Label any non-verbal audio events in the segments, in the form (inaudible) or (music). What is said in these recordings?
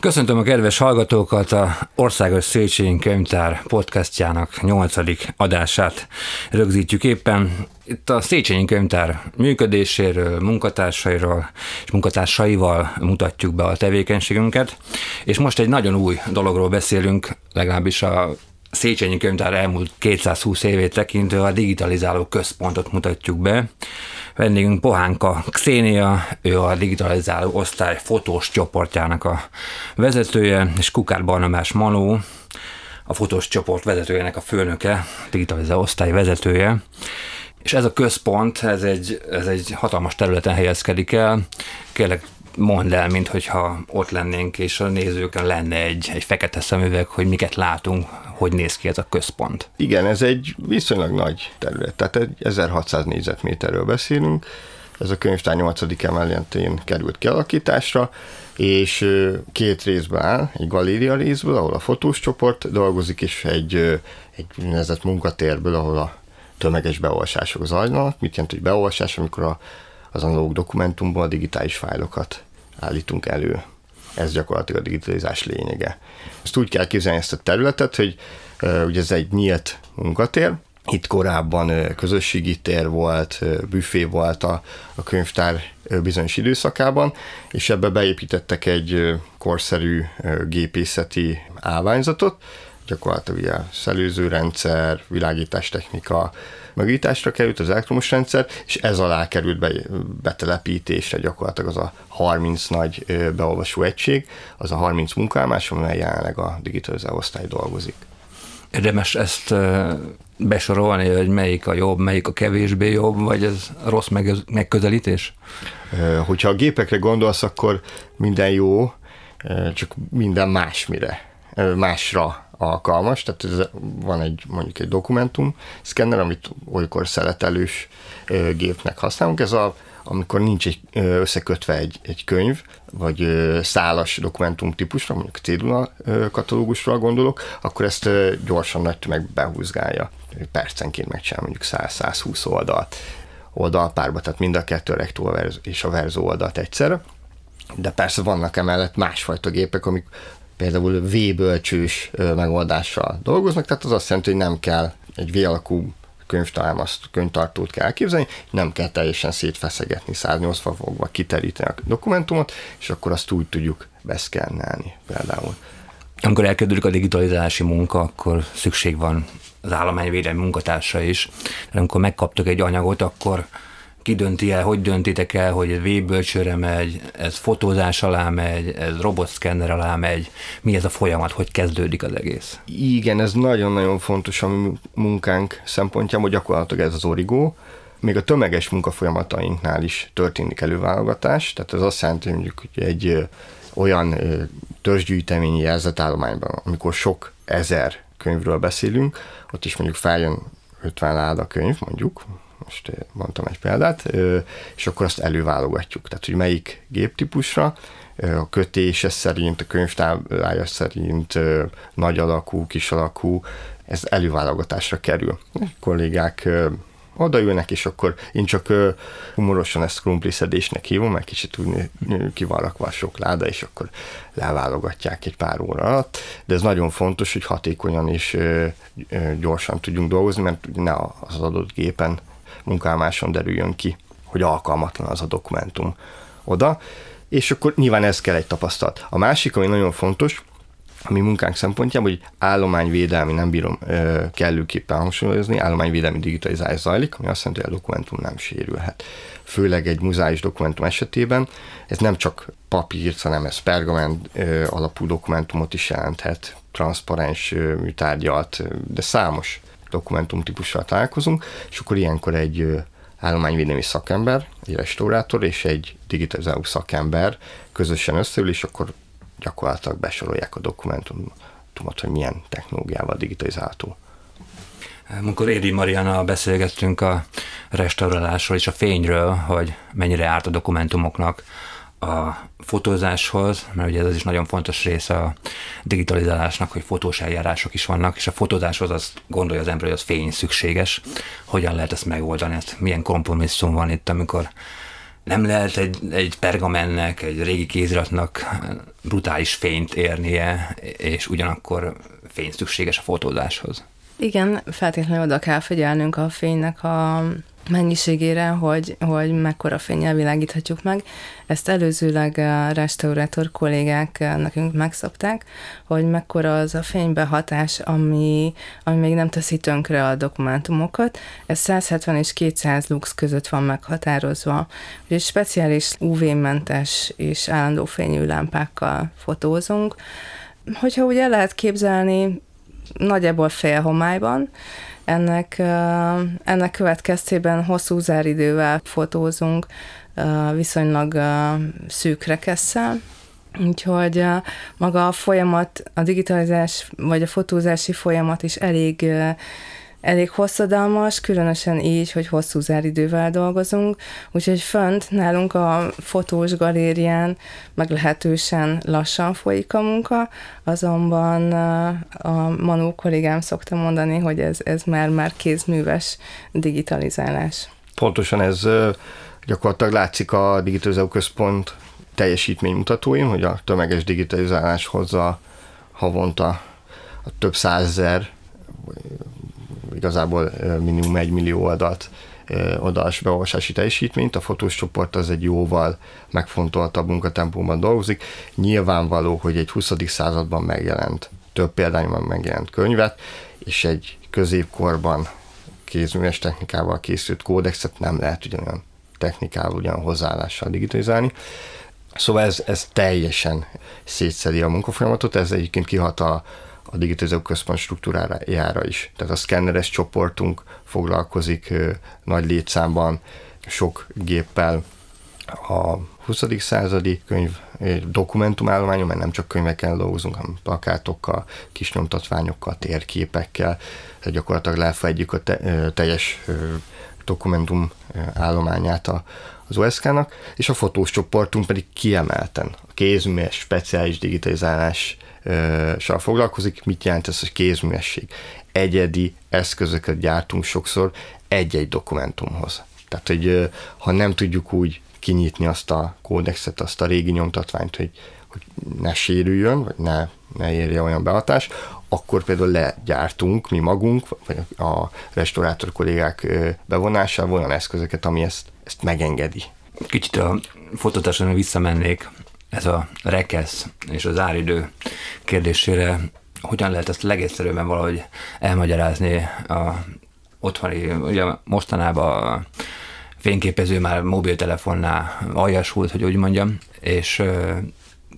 Köszöntöm a kedves hallgatókat a Országos Széchenyi Könyvtár podcastjának nyolcadik adását rögzítjük éppen. Itt a Széchenyi Könyvtár működéséről, munkatársairól és munkatársaival mutatjuk be a tevékenységünket, és most egy nagyon új dologról beszélünk, legalábbis a Széchenyi Könyvtár elmúlt 220 évét tekintve a digitalizáló központot mutatjuk be. Vendégünk Pohánka Xénia, ő a digitalizáló osztály fotós csoportjának a vezetője, és Kukár Barnabás Manó, a fotós csoport vezetőjének a főnöke, digitalizáló osztály vezetője. És ez a központ, ez egy, ez egy hatalmas területen helyezkedik el. Kérlek, mondd el, mint hogyha ott lennénk, és a nézőkön lenne egy, egy fekete szemüveg, hogy miket látunk, hogy néz ki ez a központ. Igen, ez egy viszonylag nagy terület, tehát egy 1600 négyzetméterről beszélünk, ez a könyvtár 8. emeletén került kialakításra, és két részből áll, egy galéria részből, ahol a fotós csoport dolgozik, és egy, egy úgynevezett munkatérből, ahol a tömeges beolvasások zajlanak. Mit jelent, hogy beolvasás, amikor a, az analóg dokumentumból a digitális fájlokat állítunk elő. Ez gyakorlatilag a digitalizás lényege. Ezt úgy kell képzelni ezt a területet, hogy ugye ez egy nyílt munkatér, itt korábban közösségi tér volt, büfé volt a, a könyvtár bizonyos időszakában, és ebbe beépítettek egy korszerű gépészeti állványzatot, gyakorlatilag ugye szellőzőrendszer, világítástechnika, megításra került az elektromos rendszer, és ez alá került be, betelepítésre gyakorlatilag az a 30 nagy beolvasó egység, az a 30 munkállomás, amely jelenleg a digitalizáló osztály dolgozik. Érdemes ezt besorolni, hogy melyik a jobb, melyik a kevésbé jobb, vagy ez rossz megközelítés? Hogyha a gépekre gondolsz, akkor minden jó, csak minden másmire, másra alkalmas, tehát ez van egy mondjuk egy dokumentum szkenner, amit olykor szeletelős gépnek használunk, ez a amikor nincs egy, összekötve egy, egy könyv, vagy szálas dokumentum típusra, mondjuk cédula katalógusra gondolok, akkor ezt gyorsan nagy tömeg behúzgálja. Percenként megcsinál mondjuk 100-120 oldalt oldalpárba, tehát mind a kettő rektó és a verzó oldalt egyszerre. De persze vannak emellett másfajta gépek, amik például V-bölcsős megoldással dolgoznak, tehát az azt jelenti, hogy nem kell egy V alakú könyvtármaszt, könyvtartót kell elképzelni, nem kell teljesen szétfeszegetni, 180 fogva kiteríteni a dokumentumot, és akkor azt úgy tudjuk beszkennelni például. Amikor elkezdődik a digitalizálási munka, akkor szükség van az állományvédelmi munkatársa is. Amikor megkaptok egy anyagot, akkor ki dönti el, hogy döntitek el, hogy ez végbölcsőre megy, ez fotózás alá megy, ez robotszkenner alá megy, mi ez a folyamat, hogy kezdődik az egész? Igen, ez nagyon-nagyon fontos a munkánk szempontjából, gyakorlatilag ez az origó, még a tömeges munkafolyamatainknál is történik előválogatás, tehát ez azt jelenti, hogy mondjuk egy olyan törzsgyűjteményi jelzetállományban, amikor sok ezer könyvről beszélünk, ott is mondjuk feljön 50 láda könyv, mondjuk, most mondtam egy példát, és akkor azt előválogatjuk. Tehát, hogy melyik géptípusra, a kötése szerint, a könyvtáblája szerint nagy alakú, kis alakú, ez előválogatásra kerül. A kollégák odaülnek, és akkor én csak humorosan ezt krumpliszedésnek hívom, mert kicsit úgy ki van rakva a sok láda, és akkor leválogatják egy pár óra alatt, de ez nagyon fontos, hogy hatékonyan és gyorsan tudjunk dolgozni, mert ne az adott gépen munkálmáson derüljön ki, hogy alkalmatlan az a dokumentum oda, és akkor nyilván ez kell egy tapasztalat. A másik, ami nagyon fontos, ami munkánk szempontjából, hogy állományvédelmi, nem bírom ö, kellőképpen hangsúlyozni, állományvédelmi digitalizálás zajlik, ami azt jelenti, hogy a dokumentum nem sérülhet. Főleg egy muzáis dokumentum esetében ez nem csak papírt, hanem ez pergament ö, alapú dokumentumot is jelenthet, transzparens műtárgyalt, de számos dokumentum típussal találkozunk, és akkor ilyenkor egy állományvédelmi szakember, egy restaurátor és egy digitalizáló szakember közösen összeül, és akkor gyakorlatilag besorolják a dokumentumot, hogy milyen technológiával digitalizálható. Amikor Édi Mariana beszélgettünk a restaurálásról és a fényről, hogy mennyire árt a dokumentumoknak, a fotózáshoz, mert ugye ez is nagyon fontos része a digitalizálásnak, hogy fotós eljárások is vannak, és a fotózáshoz azt gondolja az ember, hogy az fény szükséges. Hogyan lehet ezt megoldani? Hát milyen kompromisszum van itt, amikor nem lehet egy, egy pergamennek, egy régi kéziratnak brutális fényt érnie, és ugyanakkor fény szükséges a fotózáshoz. Igen, feltétlenül oda kell figyelnünk a fénynek a mennyiségére, hogy, hogy mekkora fényel világíthatjuk meg. Ezt előzőleg a restaurátor kollégák nekünk megszabták, hogy mekkora az a fénybehatás, ami, ami még nem teszi tönkre a dokumentumokat. Ez 170 és 200 lux között van meghatározva. Úgyhogy speciális UV-mentes és állandó fényű lámpákkal fotózunk. Hogyha úgy el lehet képzelni, nagyjából fél homályban, ennek, ennek következtében hosszú záridővel fotózunk, viszonylag szűk rekesszel, Úgyhogy maga a folyamat, a digitalizás vagy a fotózási folyamat is elég elég hosszadalmas, különösen így, hogy hosszú záridővel dolgozunk, úgyhogy fönt nálunk a fotós galérián meglehetősen lassan folyik a munka, azonban a Manó kollégám szokta mondani, hogy ez, ez már, már kézműves digitalizálás. Pontosan ez gyakorlatilag látszik a Digitalizáló Központ teljesítménymutatóin, hogy a tömeges digitalizálás hozza havonta a több százezer igazából minimum egy millió oldalt oldalás beolvasási teljesítményt, a fotós csoport az egy jóval megfontoltabb munkatempóban dolgozik. Nyilvánvaló, hogy egy 20. században megjelent, több példányban megjelent könyvet, és egy középkorban kézműves technikával készült kódexet nem lehet ugyanolyan technikával, ugyan hozzáállással digitalizálni. Szóval ez, ez teljesen szétszedi a munkafolyamatot, ez egyébként kihat a, a digitalizáló központ struktúrájára is. Tehát a szkenneres csoportunk foglalkozik nagy létszámban, sok géppel a 20. századi könyv dokumentumállományon, mert nem csak könyvekkel dolgozunk, hanem plakátokkal, kis nyomtatványokkal, térképekkel, tehát gyakorlatilag lefedjük a te, teljes dokumentum állományát a, az OSK-nak, és a fotós csoportunk pedig kiemelten a kézműves, speciális digitalizálás foglalkozik. Mit jelent ez a kézművesség? Egyedi eszközöket gyártunk sokszor egy-egy dokumentumhoz. Tehát, hogy ha nem tudjuk úgy kinyitni azt a kódexet, azt a régi nyomtatványt, hogy, hogy ne sérüljön, vagy ne, ne érje olyan behatás, akkor például legyártunk mi magunk, vagy a restaurátor kollégák bevonásával olyan eszközöket, ami ezt, ezt megengedi. Kicsit a fotótáson visszamennék ez a rekesz és az áridő kérdésére, hogyan lehet ezt legegyszerűbben valahogy elmagyarázni a otthoni, ugye mostanában a fényképező már mobiltelefonnál aljasult, hogy úgy mondjam, és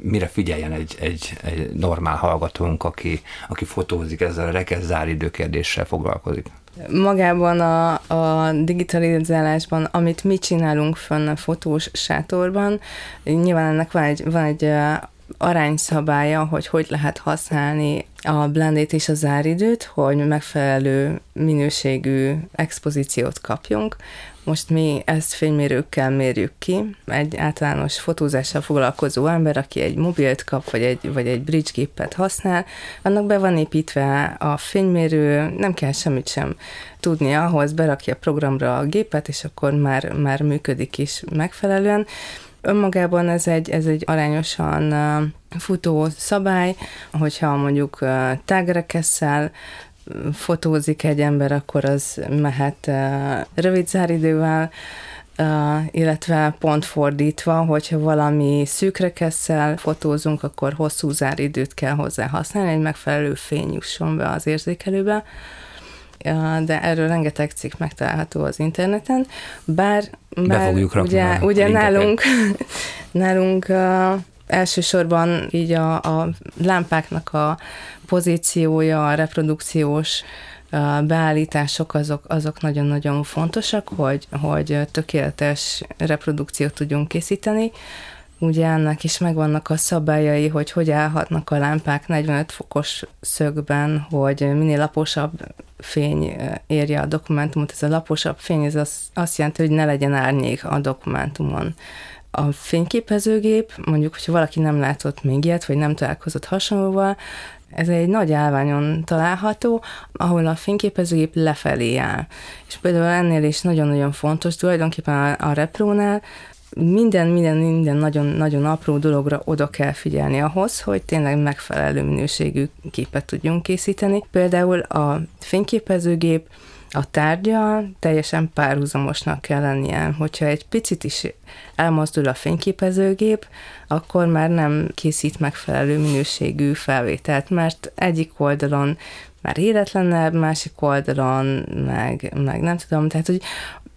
mire figyeljen egy, egy, egy normál hallgatónk, aki, aki fotózik ezzel a rekesz záridő kérdéssel foglalkozik? Magában a, a digitalizálásban, amit mi csinálunk fönn a fotós sátorban, nyilván ennek van egy, van egy arányszabálya, hogy hogy lehet használni a blendét és a záridőt, hogy megfelelő minőségű expozíciót kapjunk. Most mi ezt fénymérőkkel mérjük ki. Egy általános fotózással foglalkozó ember, aki egy mobilt kap, vagy egy, vagy egy bridge gépet használ, annak be van építve a fénymérő, nem kell semmit sem tudnia ahhoz, berakja a programra a gépet, és akkor már, már működik is megfelelően. Önmagában ez egy, ez egy arányosan futó szabály, hogyha mondjuk tágrekesszel fotózik egy ember, akkor az mehet rövid záridővel, illetve pont fordítva, hogyha valami szűkre kesszel fotózunk, akkor hosszú záridőt kell hozzá használni, egy megfelelő fény jusson be az érzékelőbe de erről rengeteg cikk megtalálható az interneten, bár, bár ugye, ugye nálunk, (laughs) nálunk elsősorban így a, a lámpáknak a pozíciója, a reprodukciós beállítások azok, azok nagyon-nagyon fontosak, hogy, hogy tökéletes reprodukciót tudjunk készíteni. Ugye ennek is megvannak a szabályai, hogy hogy állhatnak a lámpák 45 fokos szögben, hogy minél laposabb fény érje a dokumentumot. Ez a laposabb fény, ez az, azt jelenti, hogy ne legyen árnyék a dokumentumon. A fényképezőgép, mondjuk, hogyha valaki nem látott még ilyet, vagy nem találkozott hasonlóval, ez egy nagy állványon található, ahol a fényképezőgép lefelé áll. És például ennél is nagyon-nagyon fontos, tulajdonképpen a, a reprónál minden, minden, minden nagyon-nagyon apró dologra oda kell figyelni ahhoz, hogy tényleg megfelelő minőségű képet tudjunk készíteni. Például a fényképezőgép a tárgya teljesen párhuzamosnak kell lennie. Hogyha egy picit is elmozdul a fényképezőgép, akkor már nem készít megfelelő minőségű felvételt, mert egyik oldalon már életlenebb, másik oldalon meg, meg nem tudom, tehát hogy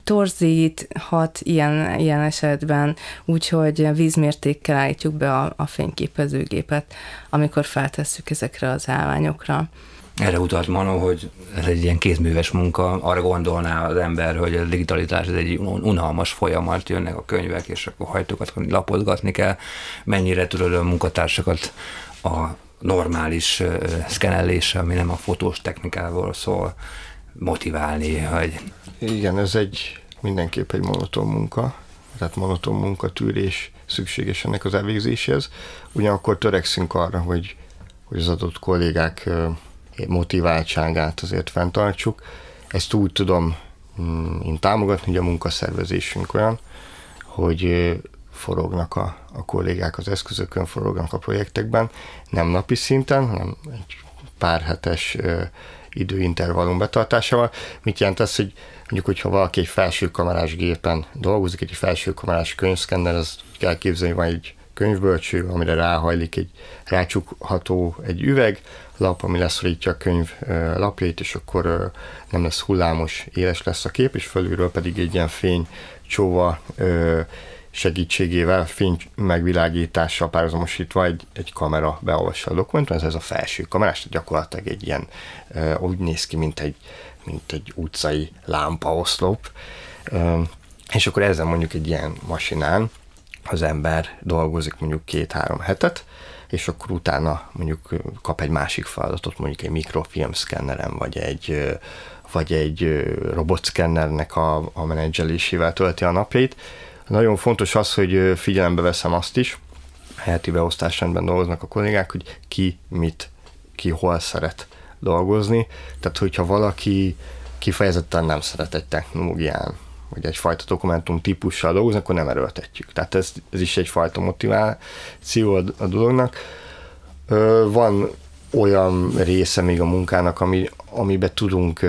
torzíthat ilyen, ilyen esetben, úgyhogy vízmértékkel állítjuk be a, a fényképezőgépet, amikor feltesszük ezekre az állványokra. Erre utalt Manó, hogy ez egy ilyen kézműves munka, arra gondolná az ember, hogy a digitalitás ez egy unalmas folyamat, jönnek a könyvek, és akkor hajtókat lapozgatni kell. Mennyire tudod a munkatársakat a normális szkenellése, ami nem a fotós technikával szól, motiválni, hogy... Igen, ez egy mindenképp egy monoton munka, tehát monoton munkatűrés szükséges ennek az elvégzéséhez. Ugyanakkor törekszünk arra, hogy, hogy az adott kollégák motiváltságát azért fenntartsuk. Ezt úgy tudom mm, én támogatni, hogy a munkaszervezésünk olyan, hogy forognak a, a kollégák az eszközökön, forognak a projektekben, nem napi szinten, hanem egy pár hetes időintervallum betartásával. Mit jelent ez, hogy mondjuk, hogyha valaki egy felső kamerás gépen dolgozik, egy felső kamerás könyvszkenner, az kell képzelni, van egy könyvbölcső, amire ráhajlik egy rácsukható egy üveg, lap, ami leszorítja a könyv lapjait, és akkor nem lesz hullámos, éles lesz a kép, és fölülről pedig egy ilyen fény csóva segítségével, fény megvilágítással párhuzamosítva egy, egy kamera beolvassa a dokumentum, ez, ez a felső kamerás, gyakorlatilag egy ilyen, úgy néz ki, mint egy, mint egy utcai lámpaoszlop, és akkor ezzel mondjuk egy ilyen masinán az ember dolgozik mondjuk két-három hetet, és akkor utána mondjuk kap egy másik feladatot, mondjuk egy mikrofilm szkenneren, vagy egy, vagy egy robotszkennernek a, a menedzselésével tölti a napjait. Nagyon fontos az, hogy figyelembe veszem azt is, heti beosztásrendben dolgoznak a kollégák, hogy ki mit, ki hol szeret dolgozni. Tehát, hogyha valaki kifejezetten nem szeret egy technológián, vagy egyfajta dokumentum típussal dolgozni, akkor nem erőltetjük. Tehát ez, ez is egyfajta motiváció a, a dolognak. Van olyan része még a munkának, ami, amiben tudunk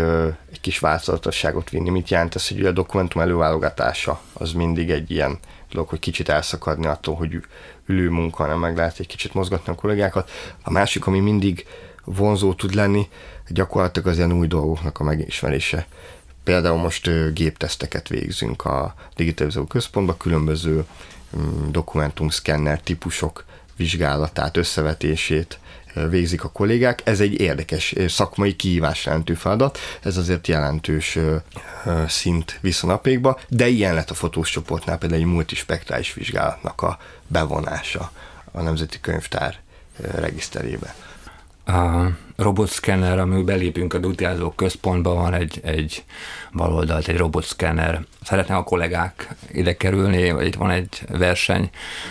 kis változatosságot vinni. Mit jelent ez, hogy a dokumentum előválogatása az mindig egy ilyen dolog, hogy kicsit elszakadni attól, hogy ülő munka, hanem meg lehet egy kicsit mozgatni a kollégákat. A másik, ami mindig vonzó tud lenni, gyakorlatilag az ilyen új dolgoknak a megismerése. Például most gépteszteket végzünk a digitalizáló központban, különböző mm, dokumentumszkenner típusok vizsgálatát, összevetését végzik a kollégák. Ez egy érdekes szakmai kihívás jelentő feladat, ez azért jelentős szint viszonapékba, de ilyen lett a fotós csoportnál például egy multispektrális vizsgálatnak a bevonása a Nemzeti Könyvtár regiszterébe a robotszkenner, amíg belépünk a dutjázó központba, van egy, egy baloldalt, egy robotszkenner. Szeretne a kollégák ide kerülni, vagy itt van egy verseny,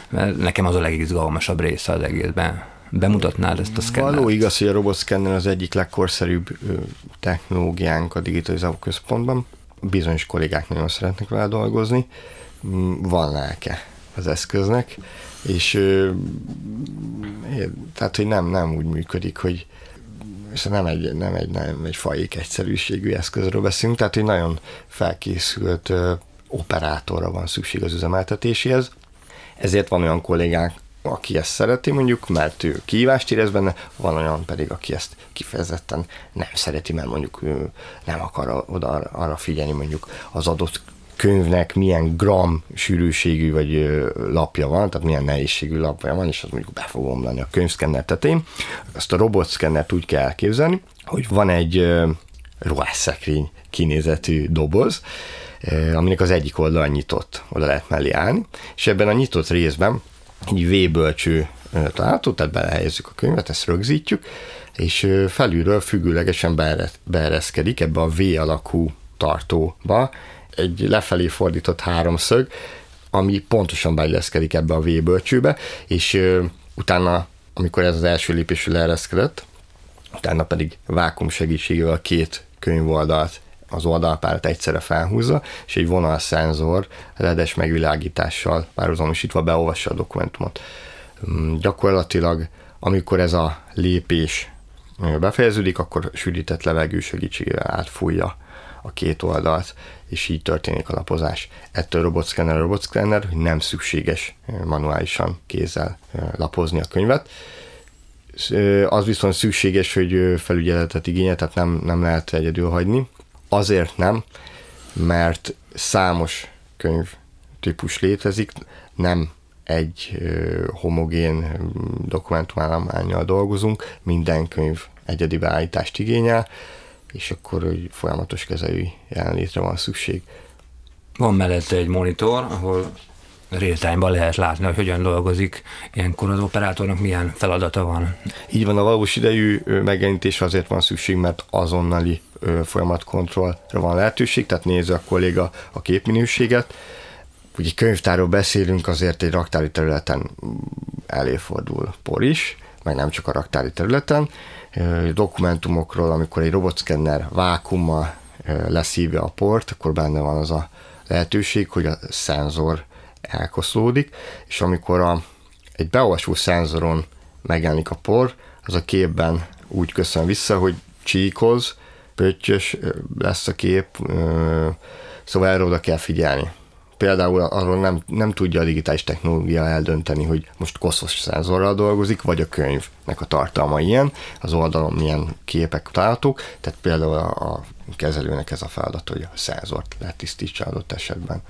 mert nekem az a legizgalmasabb része az egészben. Bemutatnád ezt a szkennert? Való igaz, hogy a robotszkenner az egyik legkorszerűbb technológiánk a digitalizáló központban. Bizonyos kollégák nagyon szeretnek vele dolgozni. Mm, van lelke az eszköznek, és tehát, hogy nem, nem úgy működik, hogy és nem egy, nem egy, nem egy fajék egyszerűségű eszközről beszélünk, tehát egy nagyon felkészült operátorra van szükség az üzemeltetéséhez. Ezért van olyan kollégák, aki ezt szereti mondjuk, mert ő kívást érez benne, van olyan pedig, aki ezt kifejezetten nem szereti, mert mondjuk ő nem akar oda arra figyelni mondjuk az adott könyvnek milyen gram sűrűségű vagy lapja van, tehát milyen nehézségű lapja van, és az mondjuk be fog omlani a könyvszkenner tetején. Azt a robotszkennert úgy kell elképzelni, hogy van egy ruhásszekrény kinézetű doboz, aminek az egyik oldal nyitott, oda lehet mellé állni, és ebben a nyitott részben egy V-bölcső található, tehát belehelyezzük a könyvet, ezt rögzítjük, és felülről függőlegesen beereszkedik ebbe a V alakú tartóba. Egy lefelé fordított háromszög, ami pontosan beilleszkedik ebbe a V-bölcsőbe, és ö, utána, amikor ez az első lépésű leereszkedett, utána pedig vákum segítségével két könyvoldalt az oldalpárt egyszerre felhúzza, és egy vonalszenzor ledes megvilágítással párhuzamosítva beolvassa a dokumentumot. Mm, gyakorlatilag, amikor ez a lépés befejeződik, akkor sűrített levegő segítségével átfújja a két oldalt, és így történik a lapozás. Ettől robotszkenner, robotszkenner, hogy nem szükséges manuálisan kézzel lapozni a könyvet. Az viszont szükséges, hogy felügyeletet igényel, tehát nem, nem lehet egyedül hagyni. Azért nem, mert számos könyv típus létezik, nem egy homogén dokumentumállományjal dolgozunk, minden könyv egyedi beállítást igényel, és akkor hogy folyamatos kezelői jelenlétre van szükség. Van mellette egy monitor, ahol real lehet látni, hogy hogyan dolgozik, ilyenkor az operátornak milyen feladata van. Így van, a valós idejű megjelenítés azért van szükség, mert azonnali folyamatkontrollra van lehetőség, tehát nézze a kolléga a képminőséget. Ugye könyvtárról beszélünk, azért egy raktári területen előfordul por is, meg nem csak a raktári területen, dokumentumokról, amikor egy robotszkenner vákummal leszívja a port, akkor benne van az a lehetőség, hogy a szenzor elkoszlódik, és amikor a, egy beolvasó szenzoron megjelenik a por, az a képben úgy köszön vissza, hogy csíkoz, pöttyös lesz a kép, szóval erre oda kell figyelni például arról nem, nem tudja a digitális technológia eldönteni, hogy most koszos szenzorral dolgozik, vagy a könyvnek a tartalma ilyen, az oldalon milyen képek találhatók, tehát például a, a kezelőnek ez a feladat, hogy a szenzort letisztítsa adott esetben.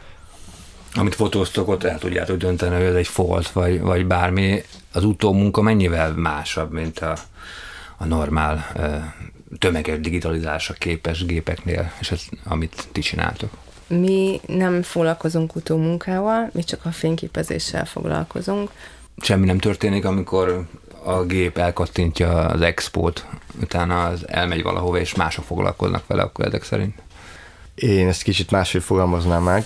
Amit fotóztok, ott el tudjátok dönteni, hogy ez egy folt, vagy, vagy bármi. Az utómunka mennyivel másabb, mint a, a normál tömeges digitalizásra képes gépeknél, és ez, amit ti csináltok? Mi nem foglalkozunk utómunkával, mi csak a fényképezéssel foglalkozunk. Semmi nem történik, amikor a gép elkattintja az expót, utána az elmegy valahova, és mások foglalkoznak vele, akkor ezek szerint? Én ezt kicsit máshogy fogalmaznám meg.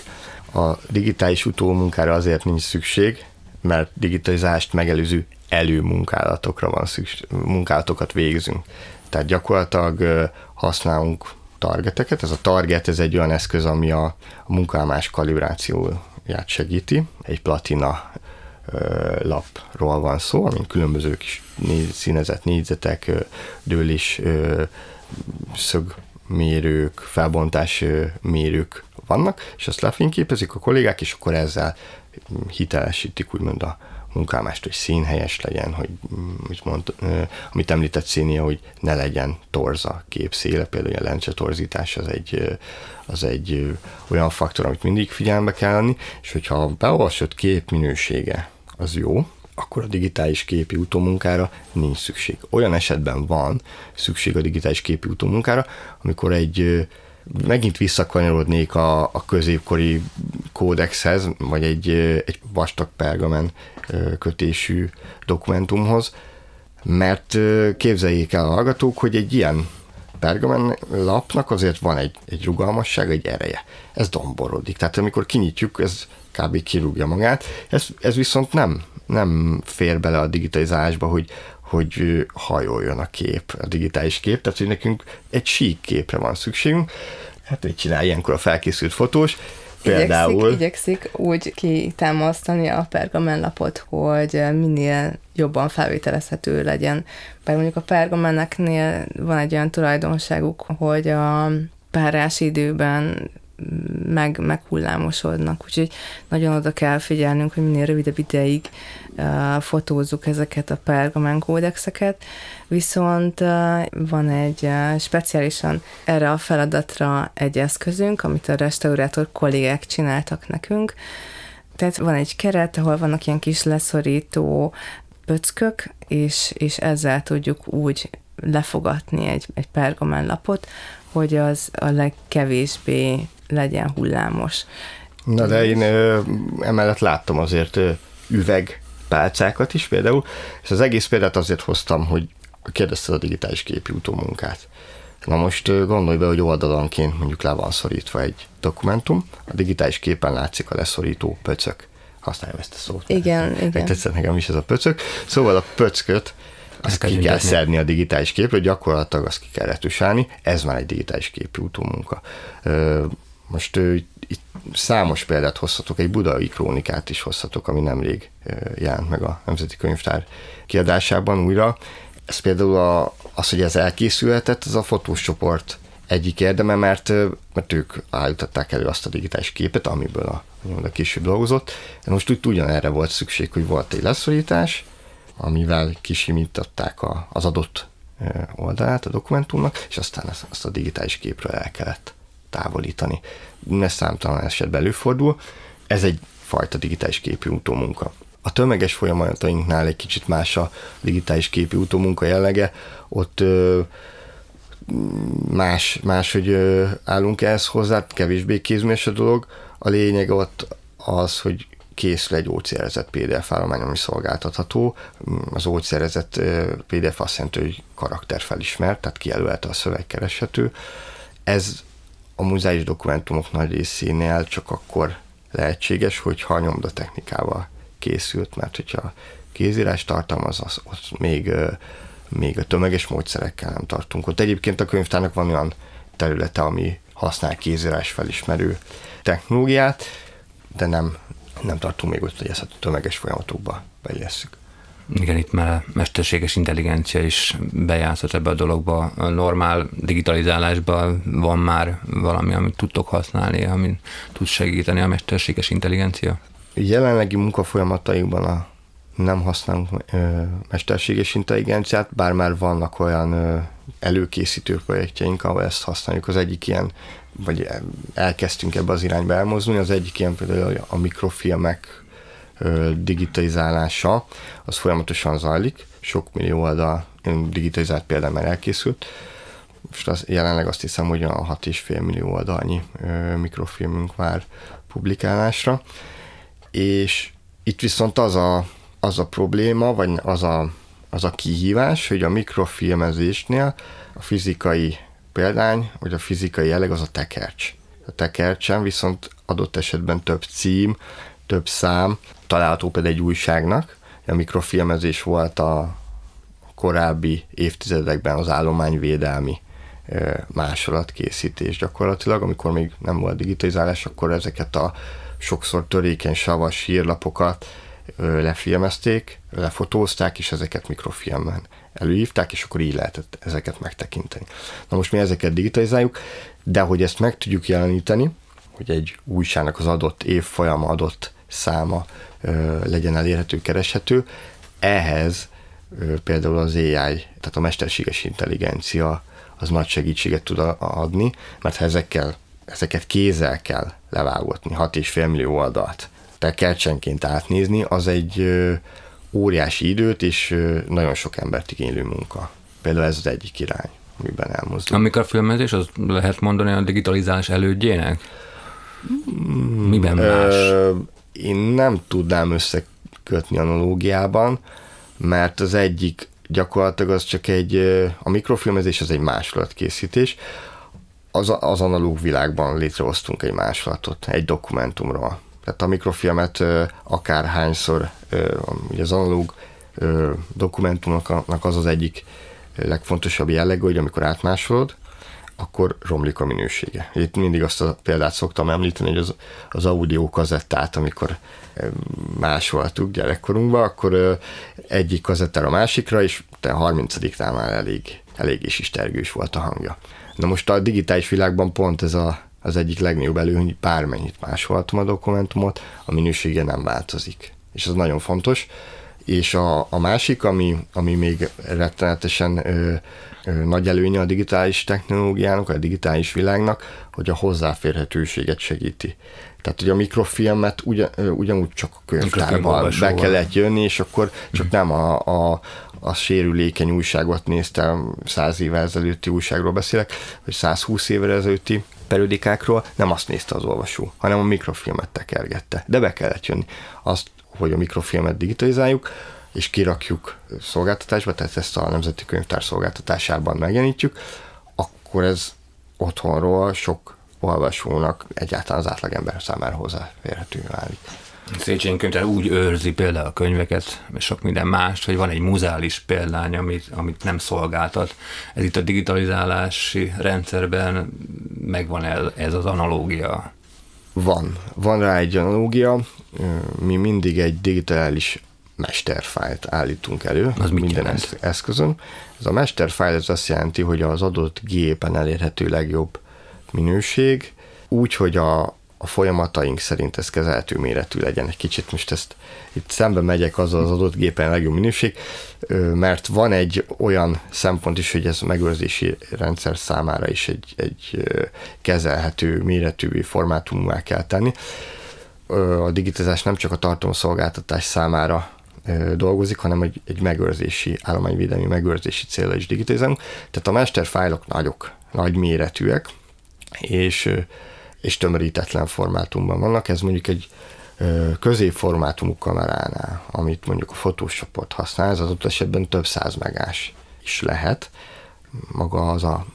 A digitális utómunkára azért nincs szükség, mert digitalizást megelőző előmunkálatokra van szükség, munkálatokat végzünk. Tehát gyakorlatilag használunk targeteket. Ez a target, ez egy olyan eszköz, ami a, a kalibrációját segíti. Egy platina lapról van szó, amin különböző kis színezett négyzetek, dőlés szögmérők, felbontás mérők vannak, és azt lefényképezik a kollégák, és akkor ezzel hitelesítik úgymond a, munkálmást, hogy színhelyes legyen, hogy mit mond, amit említett Színia, hogy ne legyen torza képszéle, például a lencse torzítás az egy, az egy olyan faktor, amit mindig figyelembe kell venni, és hogyha a beolvasott kép minősége az jó, akkor a digitális képi utómunkára nincs szükség. Olyan esetben van szükség a digitális képi utómunkára, amikor egy megint visszakanyarodnék a, a középkori kódexhez, vagy egy, egy vastag pergamen kötésű dokumentumhoz, mert képzeljék el a hallgatók, hogy egy ilyen pergamen lapnak azért van egy, egy rugalmasság, egy ereje. Ez domborodik. Tehát amikor kinyitjuk, ez kb. kirúgja magát. Ez, ez viszont nem, nem fér bele a digitalizálásba, hogy, hogy hajoljon a kép, a digitális kép, tehát hogy nekünk egy sík képre van szükségünk. Hát hogy csinál ilyenkor a felkészült fotós, Például... Igyekszik, igyekszik úgy kitámasztani a pergamenlapot, hogy minél jobban felvételezhető legyen. Bár mondjuk a pergameneknél van egy olyan tulajdonságuk, hogy a párási időben meg, meghullámosodnak, úgyhogy nagyon oda kell figyelnünk, hogy minél rövidebb ideig uh, fotózzuk ezeket a pergamen kódexeket, viszont uh, van egy uh, speciálisan erre a feladatra egy eszközünk, amit a restaurátor kollégák csináltak nekünk, tehát van egy keret, ahol vannak ilyen kis leszorító pöckök, és, és ezzel tudjuk úgy lefogatni egy, egy pergamenlapot, hogy az a legkevésbé legyen hullámos. Na de én ö, emellett láttam azért ö, üvegpálcákat is például, és az egész példát azért hoztam, hogy kérdezted a digitális képi utómunkát. Na most gondolj be, hogy oldalanként mondjuk le van szorítva egy dokumentum, a digitális képen látszik a leszorító pöcök. Használjam ezt a szót. Igen, igen. Tetszett nekem is ez a pöcök. Szóval a pöcköt azt ki kell szedni a digitális képről, gyakorlatilag azt ki kell retusálni, ez már egy digitális képű utómunka. Most itt számos példát hozhatok, egy budai krónikát is hozhatok, ami nemrég jelent meg a Nemzeti Könyvtár kiadásában újra. Ez például a, az, hogy ez elkészülhetett, ez a fotós csoport egyik érdeme, mert, mert ők állították elő azt a digitális képet, amiből a, a később dolgozott. Most úgy ugyanerre volt szükség, hogy volt egy leszorítás, amivel kisimították a, az adott oldalát a dokumentumnak, és aztán azt, azt a digitális képről el kellett távolítani. Ez számtalan esetben előfordul. Ez egy fajta digitális képű utómunka. A tömeges folyamatainknál egy kicsit más a digitális képű utómunka jellege, ott ö, más, más, hogy ö, állunk ehhez hozzá, kevésbé kézműves a dolog. A lényeg ott az, hogy készül egy ógyszerezett PDF állomány, ami szolgáltatható. Az ógyszerezett PDF azt jelenti, hogy karakter felismert, tehát kijelölte a szöveg kereshető. Ez a muzeis dokumentumok nagy részénél csak akkor lehetséges, hogyha a nyomdatechnikával készült, mert hogyha kézírás tartalmaz, az, az még, még a tömeges módszerekkel nem tartunk. Ott egyébként a könyvtárnak van olyan területe, ami használ kézírás felismerő technológiát, de nem, nem tartunk még ott, hogy ezt a tömeges folyamatokba beillesszük. Igen, itt már mesterséges intelligencia is bejátszott ebbe a dologba. A normál digitalizálásban van már valami, amit tudtok használni, amit tud segíteni a mesterséges intelligencia? Jelenlegi munkafolyamataikban a nem használunk mesterséges intelligenciát, bár már vannak olyan előkészítő projektjeink, ahol ezt használjuk. Az egyik ilyen, vagy elkezdtünk ebbe az irányba elmozdulni, az egyik ilyen például a mikrofilmek digitalizálása, az folyamatosan zajlik, sok millió oldal digitalizált például már elkészült, most az, jelenleg azt hiszem, hogy a 6,5 millió oldalnyi mikrofilmünk vár publikálásra, és itt viszont az a, az a probléma, vagy az a, az a kihívás, hogy a mikrofilmezésnél a fizikai példány, vagy a fizikai jelleg az a tekercs. A tekercsen viszont adott esetben több cím, több szám található például egy újságnak. A mikrofilmezés volt a korábbi évtizedekben az állományvédelmi másolatkészítés gyakorlatilag, amikor még nem volt digitalizálás, akkor ezeket a sokszor törékeny savas hírlapokat lefilmezték, lefotózták, és ezeket mikrofilmen előhívták, és akkor így lehetett ezeket megtekinteni. Na most mi ezeket digitalizáljuk, de hogy ezt meg tudjuk jeleníteni, hogy egy újságnak az adott évfolyama, adott száma legyen elérhető, kereshető. Ehhez például az AI, tehát a mesterséges intelligencia az nagy segítséget tud adni, mert ha ezekkel, ezeket kézzel kell levágotni, 6,5 millió oldalt, tehát kercsenként átnézni, az egy óriási időt és nagyon sok embert igénylő munka. Például ez az egyik irány, amiben elmozdul. Amikor a filmezés, az lehet mondani a digitalizálás elődjének? Miben más? Én nem tudnám összekötni analógiában, mert az egyik gyakorlatilag az csak egy, a mikrofilmezés az egy másolatkészítés, az, az analóg világban létrehoztunk egy másolatot, egy dokumentumról. Tehát a mikrofilmet akárhányszor, ugye az analóg dokumentumnak az az egyik legfontosabb jellegű, hogy amikor átmásolod, akkor romlik a minősége. Itt mindig azt a példát szoktam említeni, hogy az, az audio kazettát, amikor másoltuk gyerekkorunkban, akkor egyik kazettára a másikra, és a 30 már elég, elég is istergős volt a hangja. Na most a digitális világban pont ez a, az egyik legnagyobb előny, hogy bármennyit másoltam a dokumentumot, a minősége nem változik. És ez nagyon fontos. És a, a másik, ami, ami még rettenetesen ö, nagy előnye a digitális technológiának, a digitális világnak, hogy a hozzáférhetőséget segíti. Tehát, hogy a mikrofilmet ugyan, ugyanúgy csak a könyvtárban be kellett jönni, és akkor csak mm. nem a, a, a sérülékeny újságot néztem, száz évvel ezelőtti újságról beszélek, vagy 120 évvel ezelőtti periodikákról, nem azt nézte az olvasó, hanem a mikrofilmet tekergette. De be kellett jönni. Azt, hogy a mikrofilmet digitalizáljuk, és kirakjuk szolgáltatásba, tehát ezt a Nemzeti Könyvtár szolgáltatásában megjelenítjük, akkor ez otthonról sok olvasónak egyáltalán az átlagember számára hozzáférhető válik. Széchenyi könyvtár úgy őrzi például a könyveket, és sok minden más, hogy van egy muzeális példány, amit, amit nem szolgáltat. Ez itt a digitalizálási rendszerben megvan el ez az analógia. Van. Van rá egy analógia. Mi mindig egy digitális mesterfájlt állítunk elő az minden jelent? eszközön. Ez a mesterfájl ez azt jelenti, hogy az adott gépen elérhető legjobb minőség, úgy, hogy a, a folyamataink szerint ez kezelhető méretű legyen. Egy kicsit most ezt itt szembe megyek azzal az adott gépen legjobb minőség, mert van egy olyan szempont is, hogy ez a megőrzési rendszer számára is egy, egy kezelhető méretű formátumá kell tenni. A digitalizás nem csak a tartalomszolgáltatás számára dolgozik, hanem egy, egy megőrzési, állományvédelmi megőrzési célra is digitalizálunk. Tehát a mesterfájlok nagyok, nagy méretűek, és, és tömörítetlen formátumban vannak. Ez mondjuk egy középformátumú kameránál, amit mondjuk a Photoshopot használ, ez az ott esetben több száz megás is lehet, maga az a,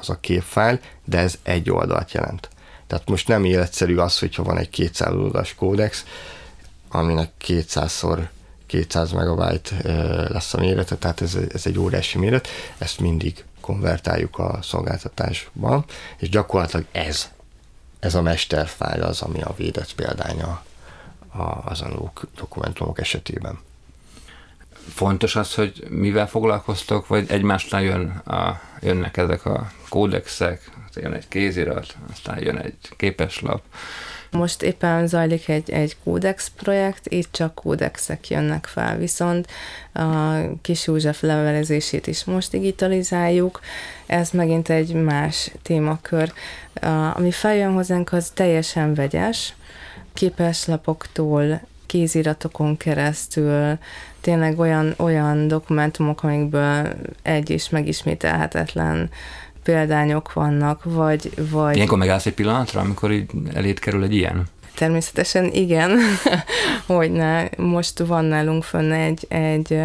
az a képfájl, de ez egy oldalt jelent. Tehát most nem életszerű az, hogyha van egy 200 oldalas kódex, aminek 200-szor 200 megabyte lesz a mérete, tehát ez, ez egy óriási méret, ezt mindig konvertáljuk a szolgáltatásban, és gyakorlatilag ez, ez a mesterfájl az, ami a védett példánya az analóg dokumentumok esetében. Fontos az, hogy mivel foglalkoztok, vagy egymásnál jön a, jönnek ezek a kódexek, jön egy kézirat, aztán jön egy képeslap, most éppen zajlik egy, egy kódex projekt, itt csak kódexek jönnek fel, viszont a kis József levelezését is most digitalizáljuk, ez megint egy más témakör. Ami feljön hozzánk, az teljesen vegyes, képeslapoktól, kéziratokon keresztül, tényleg olyan, olyan dokumentumok, amikből egy is megismételhetetlen példányok vannak, vagy... vagy... Ilyenkor megállsz egy pillanatra, amikor így elét kerül egy ilyen? Természetesen igen, (laughs) hogy ne. Most van nálunk fönn egy, egy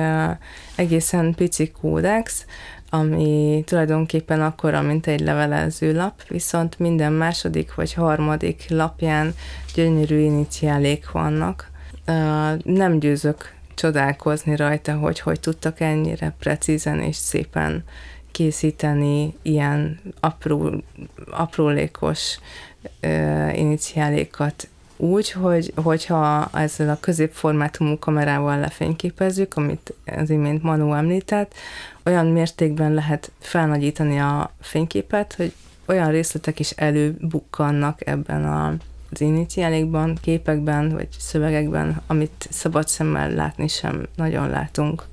egészen pici kódex, ami tulajdonképpen akkora, mint egy levelező lap, viszont minden második vagy harmadik lapján gyönyörű iniciálék vannak. Nem győzök csodálkozni rajta, hogy hogy tudtak ennyire precízen és szépen készíteni ilyen apró, aprólékos ö, iniciálékat úgy, hogy, hogyha ezzel a középformátumú kamerával lefényképezzük, amit az imént Manu említett, olyan mértékben lehet felnagyítani a fényképet, hogy olyan részletek is előbukkannak ebben a, az iniciálékban, képekben vagy szövegekben, amit szabad szemmel látni sem nagyon látunk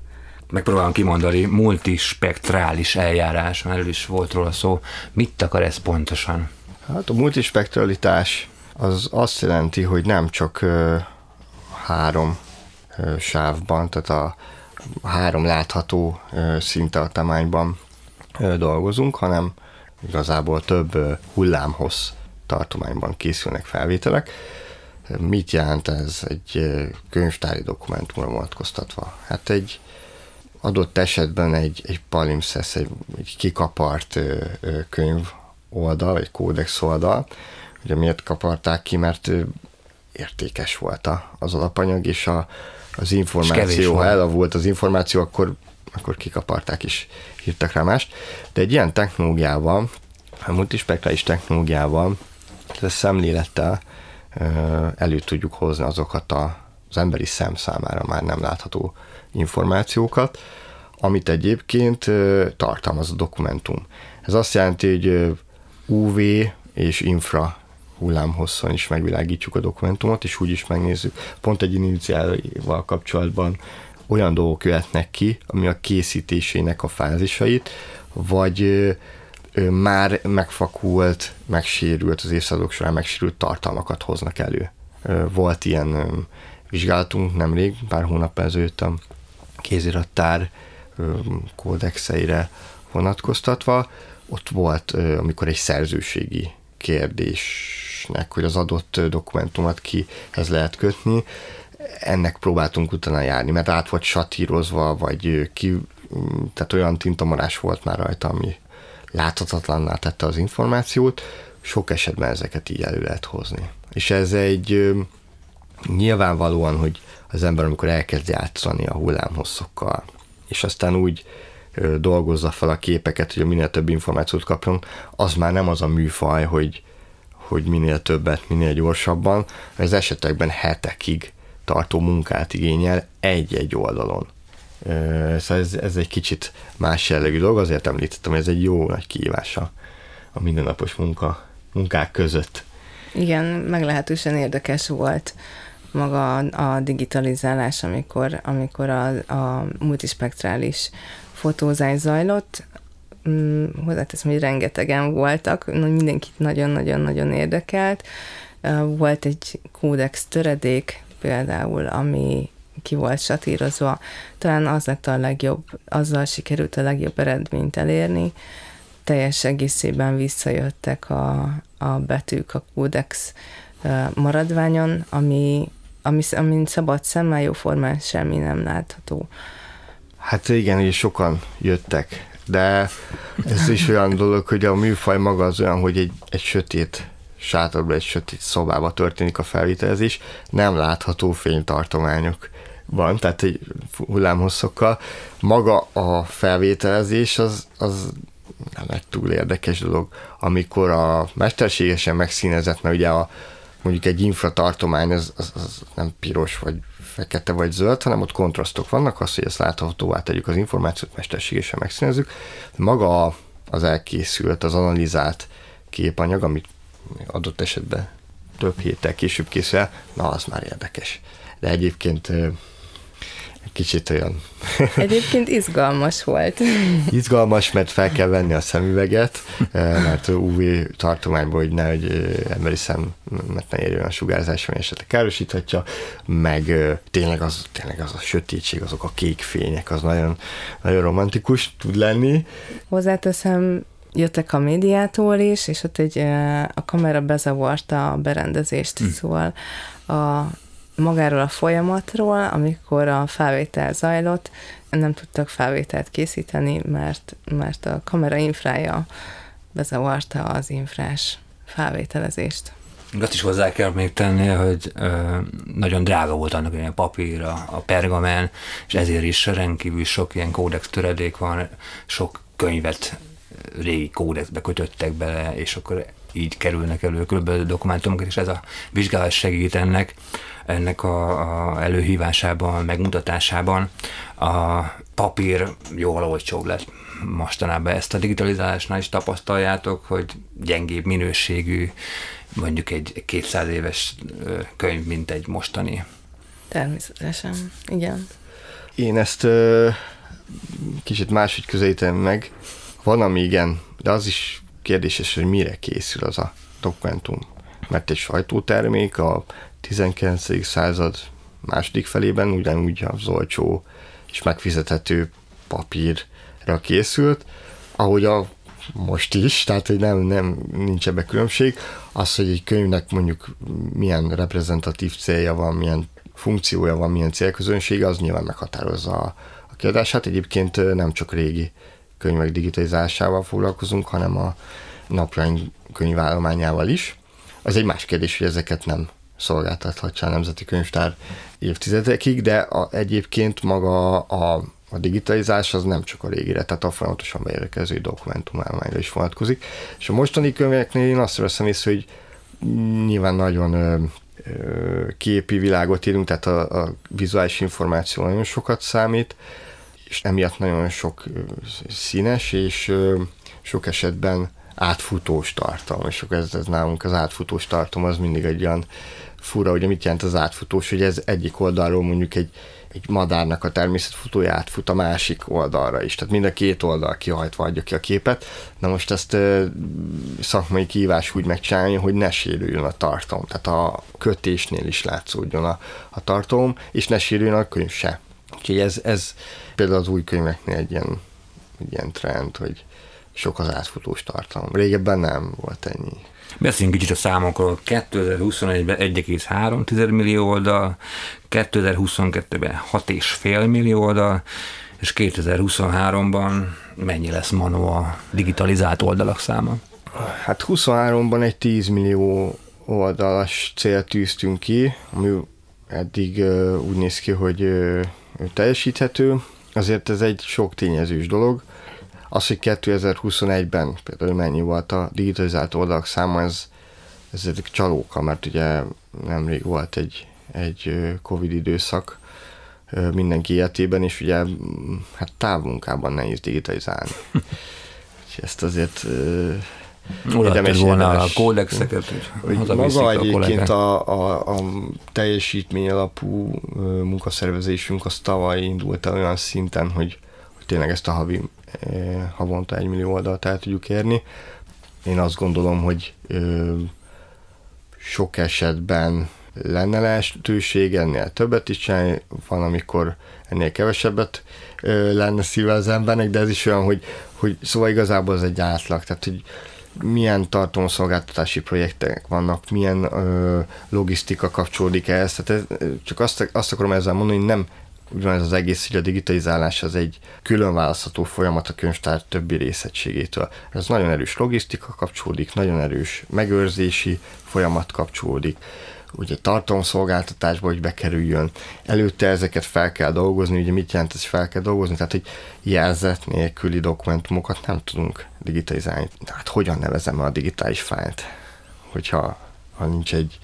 megpróbálom kimondani, multispektrális eljárás, mert erről is volt róla szó. Mit akar ez pontosan? Hát a multispektralitás az azt jelenti, hogy nem csak három ö, sávban, tehát a három látható ö, szintartományban dolgozunk, hanem igazából több hullámhossz tartományban készülnek felvételek. Mit jelent ez egy könyvtári dokumentumra vonatkoztatva? Hát egy adott esetben egy, egy palimpsest, egy, egy kikapart ö, ö, könyv oldal, egy kódex oldal. Ugye miért kaparták ki, mert értékes volt a, az alapanyag, és a, az információ, ha elavult az információ, akkor, akkor kikaparták és írtak rá mást. De egy ilyen technológiával, a multispektrális technológiával, ez szemlélettel elő tudjuk hozni azokat a, az emberi szem számára már nem látható információkat, amit egyébként tartalmaz a dokumentum. Ez azt jelenti, hogy UV és infra hullámhosszon is megvilágítjuk a dokumentumot, és úgy is megnézzük. Pont egy iniciálval kapcsolatban olyan dolgok jöhetnek ki, ami a készítésének a fázisait, vagy már megfakult, megsérült, az évszázadok során megsérült tartalmakat hoznak elő. Volt ilyen vizsgálatunk nemrég, pár hónap ezelőtt a kézirattár kódexeire vonatkoztatva, ott volt, amikor egy szerzőségi kérdésnek, hogy az adott dokumentumot kihez lehet kötni, ennek próbáltunk utána járni, mert át volt satírozva, vagy ki, tehát olyan tintamarás volt már rajta, ami láthatatlanná tette az információt, sok esetben ezeket így elő lehet hozni. És ez egy Nyilvánvalóan, hogy az ember, amikor elkezd játszani a hullámhosszokkal, és aztán úgy dolgozza fel a képeket, hogy minél több információt kapjon, az már nem az a műfaj, hogy, hogy minél többet, minél gyorsabban, az esetekben hetekig tartó munkát igényel egy-egy oldalon. Szóval ez, ez egy kicsit más jellegű dolog, azért említettem, ez egy jó nagy kihívása a mindennapos munka, munkák között. Igen, meglehetősen érdekes volt maga a digitalizálás, amikor, amikor a, a multispektrális fotózás zajlott. Mm, hozzáteszem, hogy rengetegen voltak, mindenkit nagyon-nagyon-nagyon érdekelt. Volt egy kódex töredék például, ami ki volt satírozva, talán az lett a legjobb, azzal sikerült a legjobb eredményt elérni. Teljes egészében visszajöttek a, a betűk a kódex maradványon, ami, ami, amin szabad szemmel jóformán semmi nem látható. Hát igen, és sokan jöttek, de ez is olyan dolog, hogy a műfaj maga az olyan, hogy egy, egy sötét sátorban, egy sötét szobába történik a felvételezés, nem látható fénytartományok van, tehát egy hullámhosszokkal. Maga a felvételezés az, az nem egy túl érdekes dolog, amikor a mesterségesen megszínezett, mert ugye a, mondjuk egy infratartomány az, az, az nem piros vagy fekete vagy zöld, hanem ott kontrasztok vannak, az, hogy ezt láthatóvá tegyük az információt, mesterségesen megszínezzük. Maga az elkészült, az analizált képanyag, amit adott esetben több héttel később készül na az már érdekes. De egyébként kicsit olyan... Egyébként izgalmas volt. Izgalmas, mert fel kell venni a szemüveget, eh, mert UV tartományból, hogy eh, emberi szemet ne érjön a sugárzás, ami esetleg károsíthatja, meg eh, tényleg az, tényleg az a sötétség, azok a kék fények, az nagyon, nagyon romantikus tud lenni. Hozzáteszem, jöttek a médiától is, és ott egy, a kamera bezavarta a berendezést, hm. szóval a magáról a folyamatról, amikor a felvétel zajlott, nem tudtak felvételt készíteni, mert, mert a kamera infrája bezavarta az infrás felvételezést. Azt is hozzá kell még tenni, hogy ö, nagyon drága volt annak a papír, a, a pergamen, és ezért is rendkívül sok ilyen kódex töredék van, sok könyvet régi kódexbe kötöttek bele, és akkor így kerülnek elő különböző dokumentumok, és ez a vizsgálat segít ennek, ennek a, a előhívásában, megmutatásában. A papír jóval olcsóbb lett mostanában ezt a digitalizálásnál is tapasztaljátok, hogy gyengébb minőségű, mondjuk egy 200 éves könyv, mint egy mostani. Természetesen, igen. Én ezt ö, kicsit máshogy közelítem meg. Van, ami igen, de az is kérdéses, hogy mire készül az a dokumentum. Mert egy sajtótermék a 19. század második felében ugyanúgy az olcsó és megfizethető papírra készült, ahogy a most is, tehát hogy nem, nem nincs ebbe különbség. Az, hogy egy könyvnek mondjuk milyen reprezentatív célja van, milyen funkciója van, milyen célközönsége, az nyilván meghatározza a, a kiadását. Egyébként nem csak régi könyvek digitalizálásával foglalkozunk, hanem a napjaink könyvállományával is. Az egy más kérdés, hogy ezeket nem szolgáltathatja a Nemzeti Könyvtár évtizedekig, de a, egyébként maga a, a digitalizás az nem csak a régire, tehát a folyamatosan beérkező dokumentumállományra is vonatkozik. És a mostani könyveknél én azt veszem észre, hogy nyilván nagyon ö, ö, képi világot írunk, tehát a, a vizuális információ nagyon sokat számít, és emiatt nagyon sok színes, és sok esetben átfutós tartalom, és akkor ez, ez nálunk az átfutós tartalom az mindig egy olyan fura, hogy mit jelent az átfutós, hogy ez egyik oldalról mondjuk egy, egy madárnak a természetfutója átfut a másik oldalra is. Tehát mind a két oldal kihajtva adja ki a képet. Na most ezt ö, szakmai kívás úgy megcsinálni, hogy ne sérüljön a tartalom. Tehát a kötésnél is látszódjon a, a tartalom, és ne sérüljön a könyv se. Úgyhogy ez, ez például az új könyveknél egy ilyen, egy ilyen trend, hogy sok az átfutós tartalom. Régebben nem volt ennyi. Beszéljünk kicsit a számokról. 2021-ben 1,3 millió oldal, 2022-ben 6,5 millió oldal, és 2023-ban mennyi lesz manó a digitalizált oldalak száma? Hát 23-ban egy 10 millió oldalas célt tűztünk ki, ami eddig úgy néz ki, hogy teljesíthető, azért ez egy sok tényezős dolog. Az, hogy 2021-ben például mennyi volt a digitalizált oldalak száma, ez, ez egy csalóka, mert ugye nemrég volt egy, egy Covid időszak mindenki életében, és ugye hát távmunkában nehéz digitalizálni. (laughs) és ezt azért érdemes volna a kódexeket, hogy maga egyébként a, a, a teljesítmény alapú munkaszervezésünk az tavaly indult el olyan szinten, hogy, hogy tényleg ezt a havi havonta egy millió oldalt el tudjuk érni. Én azt gondolom, hogy ö, sok esetben lenne lehetőség ennél többet is csinálni, van, amikor ennél kevesebbet ö, lenne szíve az embernek, de ez is olyan, hogy, hogy szóval igazából ez egy átlag, tehát hogy milyen tartalomszolgáltatási projektek vannak, milyen ö, logisztika kapcsolódik ehhez. Tehát ez, csak azt, azt akarom ezzel mondani, hogy nem ugyanez az egész, hogy a digitalizálás az egy külön választható folyamat a könyvtár többi részegységétől. Ez nagyon erős logisztika kapcsolódik, nagyon erős megőrzési folyamat kapcsolódik, ugye tartalomszolgáltatásba, hogy bekerüljön. Előtte ezeket fel kell dolgozni, ugye mit jelent, hogy fel kell dolgozni, tehát hogy jelzet nélküli dokumentumokat nem tudunk digitalizálni. Tehát hogyan nevezem a digitális fájlt, hogyha ha nincs egy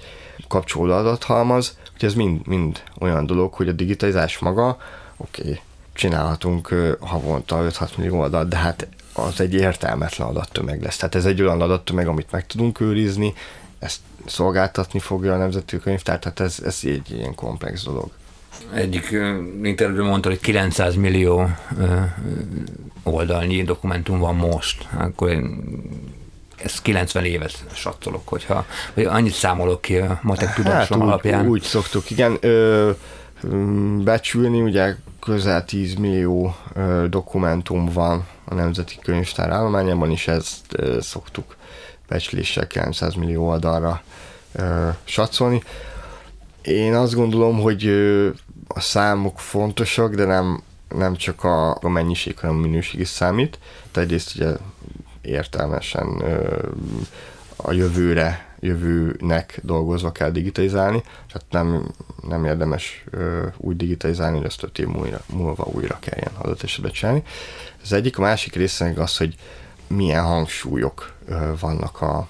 kapcsolódó adathalmaz, hogy ez mind, mind olyan dolog, hogy a digitalizás maga, oké, okay, csinálhatunk havonta 5-6 millió adat, de hát az egy értelmetlen adattömeg lesz. Tehát ez egy olyan adattömeg, amit meg tudunk őrizni, ezt szolgáltatni fogja a Nemzeti Könyvtár, tehát ez, ez egy ilyen komplex dolog. Egyik interjúban mondta, hogy 900 millió oldalnyi dokumentum van most. Akkor én ezt 90 évet satszolok, hogyha vagy annyit számolok ki a matek tudásom hát, alapján. Úgy, úgy szoktuk, igen. Ö, becsülni, ugye közel 10 millió ö, dokumentum van a Nemzeti Könyvtár állományában, és ezt ö, szoktuk becsléssel 900 millió oldalra ö, satszolni. Én azt gondolom, hogy ö, a számok fontosak, de nem, nem csak a, a mennyiség, hanem a minőség is számít. Tehát egyrészt ugye értelmesen ö, a jövőre jövőnek dolgozva kell digitalizálni, tehát nem, nem érdemes ö, úgy digitalizálni, hogy azt öt év múlva, múlva újra kelljen adott esetben csinálni. Az egyik, a másik része az, hogy milyen hangsúlyok vannak a, a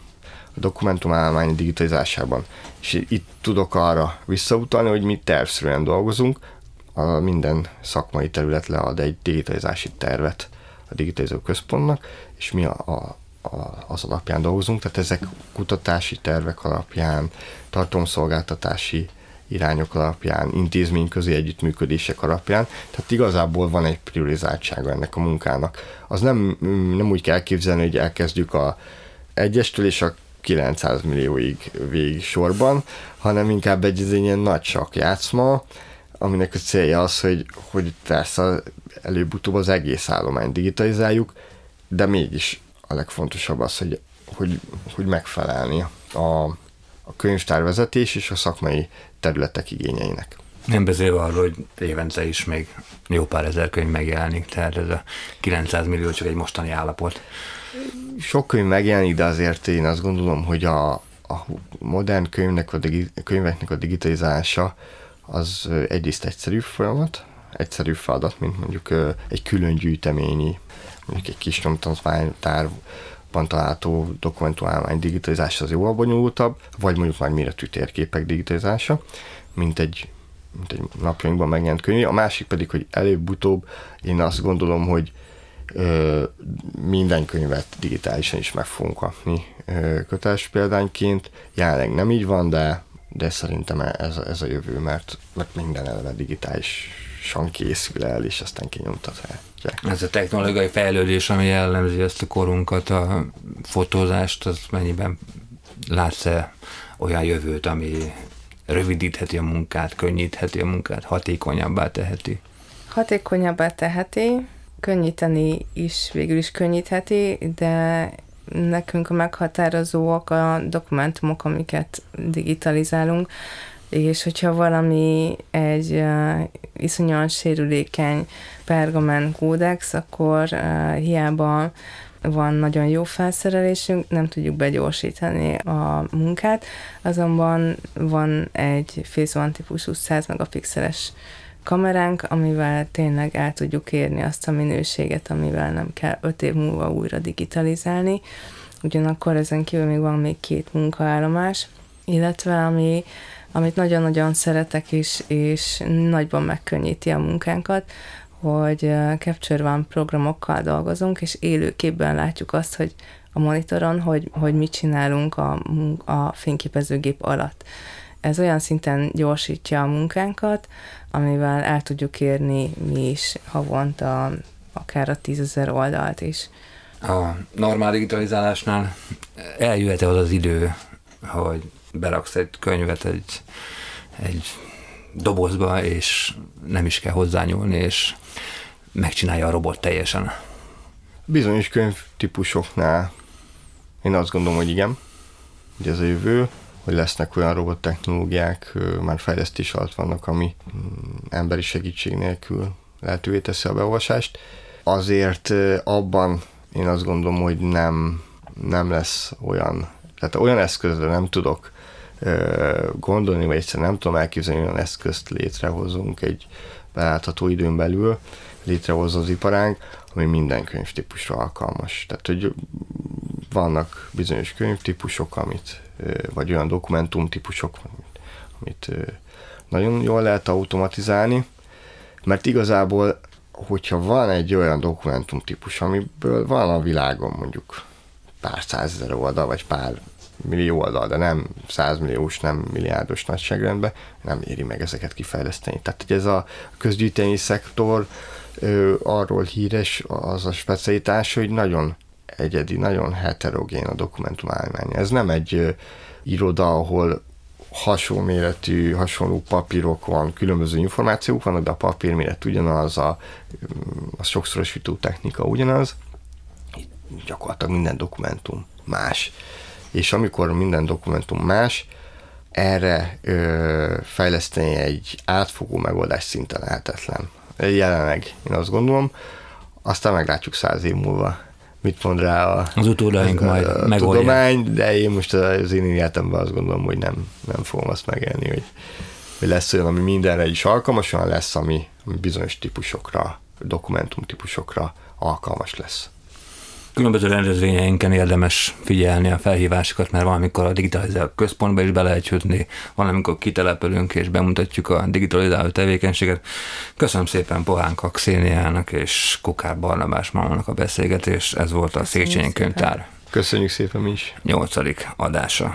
dokumentumállomány digitalizásában. És itt tudok arra visszautalni, hogy mi tervszerűen dolgozunk, a minden szakmai terület lead egy digitalizási tervet a digitalizáló központnak, és mi a, a az alapján dolgozunk, tehát ezek kutatási tervek alapján, tartalomszolgáltatási irányok alapján, intézményközi együttműködések alapján, tehát igazából van egy priorizáltsága ennek a munkának. Az nem, nem úgy kell elképzelni, hogy elkezdjük a egyestől és a 900 millióig végig sorban, hanem inkább egy, egy ilyen nagy sak játszma, aminek a célja az, hogy, hogy persze előbb-utóbb az egész állományt digitalizáljuk, de mégis a legfontosabb az, hogy, hogy, hogy megfelelni a, a könyvtárvezetés és a szakmai területek igényeinek. Nem beszélve arról, hogy évente is még jó pár ezer könyv megjelenik, tehát ez a 900 millió csak egy mostani állapot. Sok könyv megjelenik, de azért én azt gondolom, hogy a, a modern könyvnek, a digi, könyveknek a digitalizálása az egyrészt egyszerű folyamat, egyszerű feladat, mint mondjuk egy külön gyűjteményi mondjuk egy kis nyomtatványtárban található dokumentumállomány digitalizása az jóval bonyolultabb, vagy mondjuk nagy méretű térképek digitalizása, mint egy, mint egy napjainkban megjelent könyv. A másik pedig, hogy előbb-utóbb én azt gondolom, hogy ö, minden könyvet digitálisan is meg fogunk kapni ö, köteles példányként. Jelenleg nem így van, de de szerintem ez, ez a jövő, mert, mert minden eleve digitálisan készül el, és aztán kinyomtatják. Ez a technológiai fejlődés, ami jellemzi ezt a korunkat, a fotózást, az mennyiben látsz-e olyan jövőt, ami rövidítheti a munkát, könnyítheti a munkát, hatékonyabbá teheti? Hatékonyabbá teheti, könnyíteni is végül is könnyítheti, de nekünk a meghatározóak a dokumentumok, amiket digitalizálunk, és hogyha valami egy uh, iszonyan sérülékeny pergamen kódex, akkor uh, hiába van nagyon jó felszerelésünk, nem tudjuk begyorsítani a munkát, azonban van egy Phase One típusú 100 megapixeles kameránk, amivel tényleg el tudjuk érni azt a minőséget, amivel nem kell öt év múlva újra digitalizálni. Ugyanakkor ezen kívül még van még két munkaállomás, illetve ami, amit nagyon-nagyon szeretek is, és nagyban megkönnyíti a munkánkat, hogy Capture One programokkal dolgozunk, és élőképben látjuk azt, hogy a monitoron, hogy, hogy mit csinálunk a, a fényképezőgép alatt. Ez olyan szinten gyorsítja a munkánkat, amivel el tudjuk érni mi is havonta akár a tízezer oldalt is. A normál digitalizálásnál eljöhet az az idő, hogy beraksz egy könyvet egy, egy dobozba, és nem is kell hozzányúlni, és megcsinálja a robot teljesen. Bizonyos könyvtípusoknál én azt gondolom, hogy igen, hogy ez a jövő, hogy lesznek olyan robottechnológiák, már fejlesztés alatt vannak, ami mm, emberi segítség nélkül lehetővé teszi a beolvasást. Azért abban én azt gondolom, hogy nem, nem lesz olyan, tehát olyan eszközre nem tudok gondolni, vagy egyszerűen nem tudom elképzelni, olyan eszközt létrehozunk egy belátható időn belül, létrehozza az iparánk, ami minden könyvtípusra alkalmas. Tehát, hogy vannak bizonyos könyvtípusok, amit, vagy olyan dokumentumtípusok, amit nagyon jól lehet automatizálni, mert igazából, hogyha van egy olyan dokumentumtípus, amiből van a világon mondjuk pár százezer oldal, vagy pár millió oldal, de nem százmilliós, nem milliárdos nagyságrendben, nem éri meg ezeket kifejleszteni. Tehát, hogy ez a közgyűjteni szektor ö, arról híres az a specialitás, hogy nagyon egyedi, nagyon heterogén a dokumentum állmány. Ez nem egy ö, iroda, ahol hasonló méretű, hasonló papírok van, különböző információk vannak, de a papír méret ugyanaz, a, a sokszorosító technika ugyanaz, gyakorlatilag minden dokumentum más és amikor minden dokumentum más, erre ö, fejleszteni egy átfogó megoldás szinte lehetetlen. Jelenleg én azt gondolom, aztán meglátjuk száz év múlva, mit mond rá a, az utódaink a, majd a tudomány, de én most az én életemben azt gondolom, hogy nem, nem fogom azt megélni, hogy, hogy lesz olyan, ami mindenre is alkalmas, olyan lesz, ami, ami bizonyos típusokra, dokumentum típusokra alkalmas lesz különböző rendezvényeinken érdemes figyelni a felhívásokat, mert valamikor a digitalizált központba is be lehet jutni, valamikor kitelepülünk és bemutatjuk a digitalizáló tevékenységet. Köszönöm szépen Pohánka Xéniának és Kukár Barnabás Malmának a beszélgetés. Ez volt a Széchenyi Könyvtár. Köszönjük szépen mi is. Nyolcadik adása.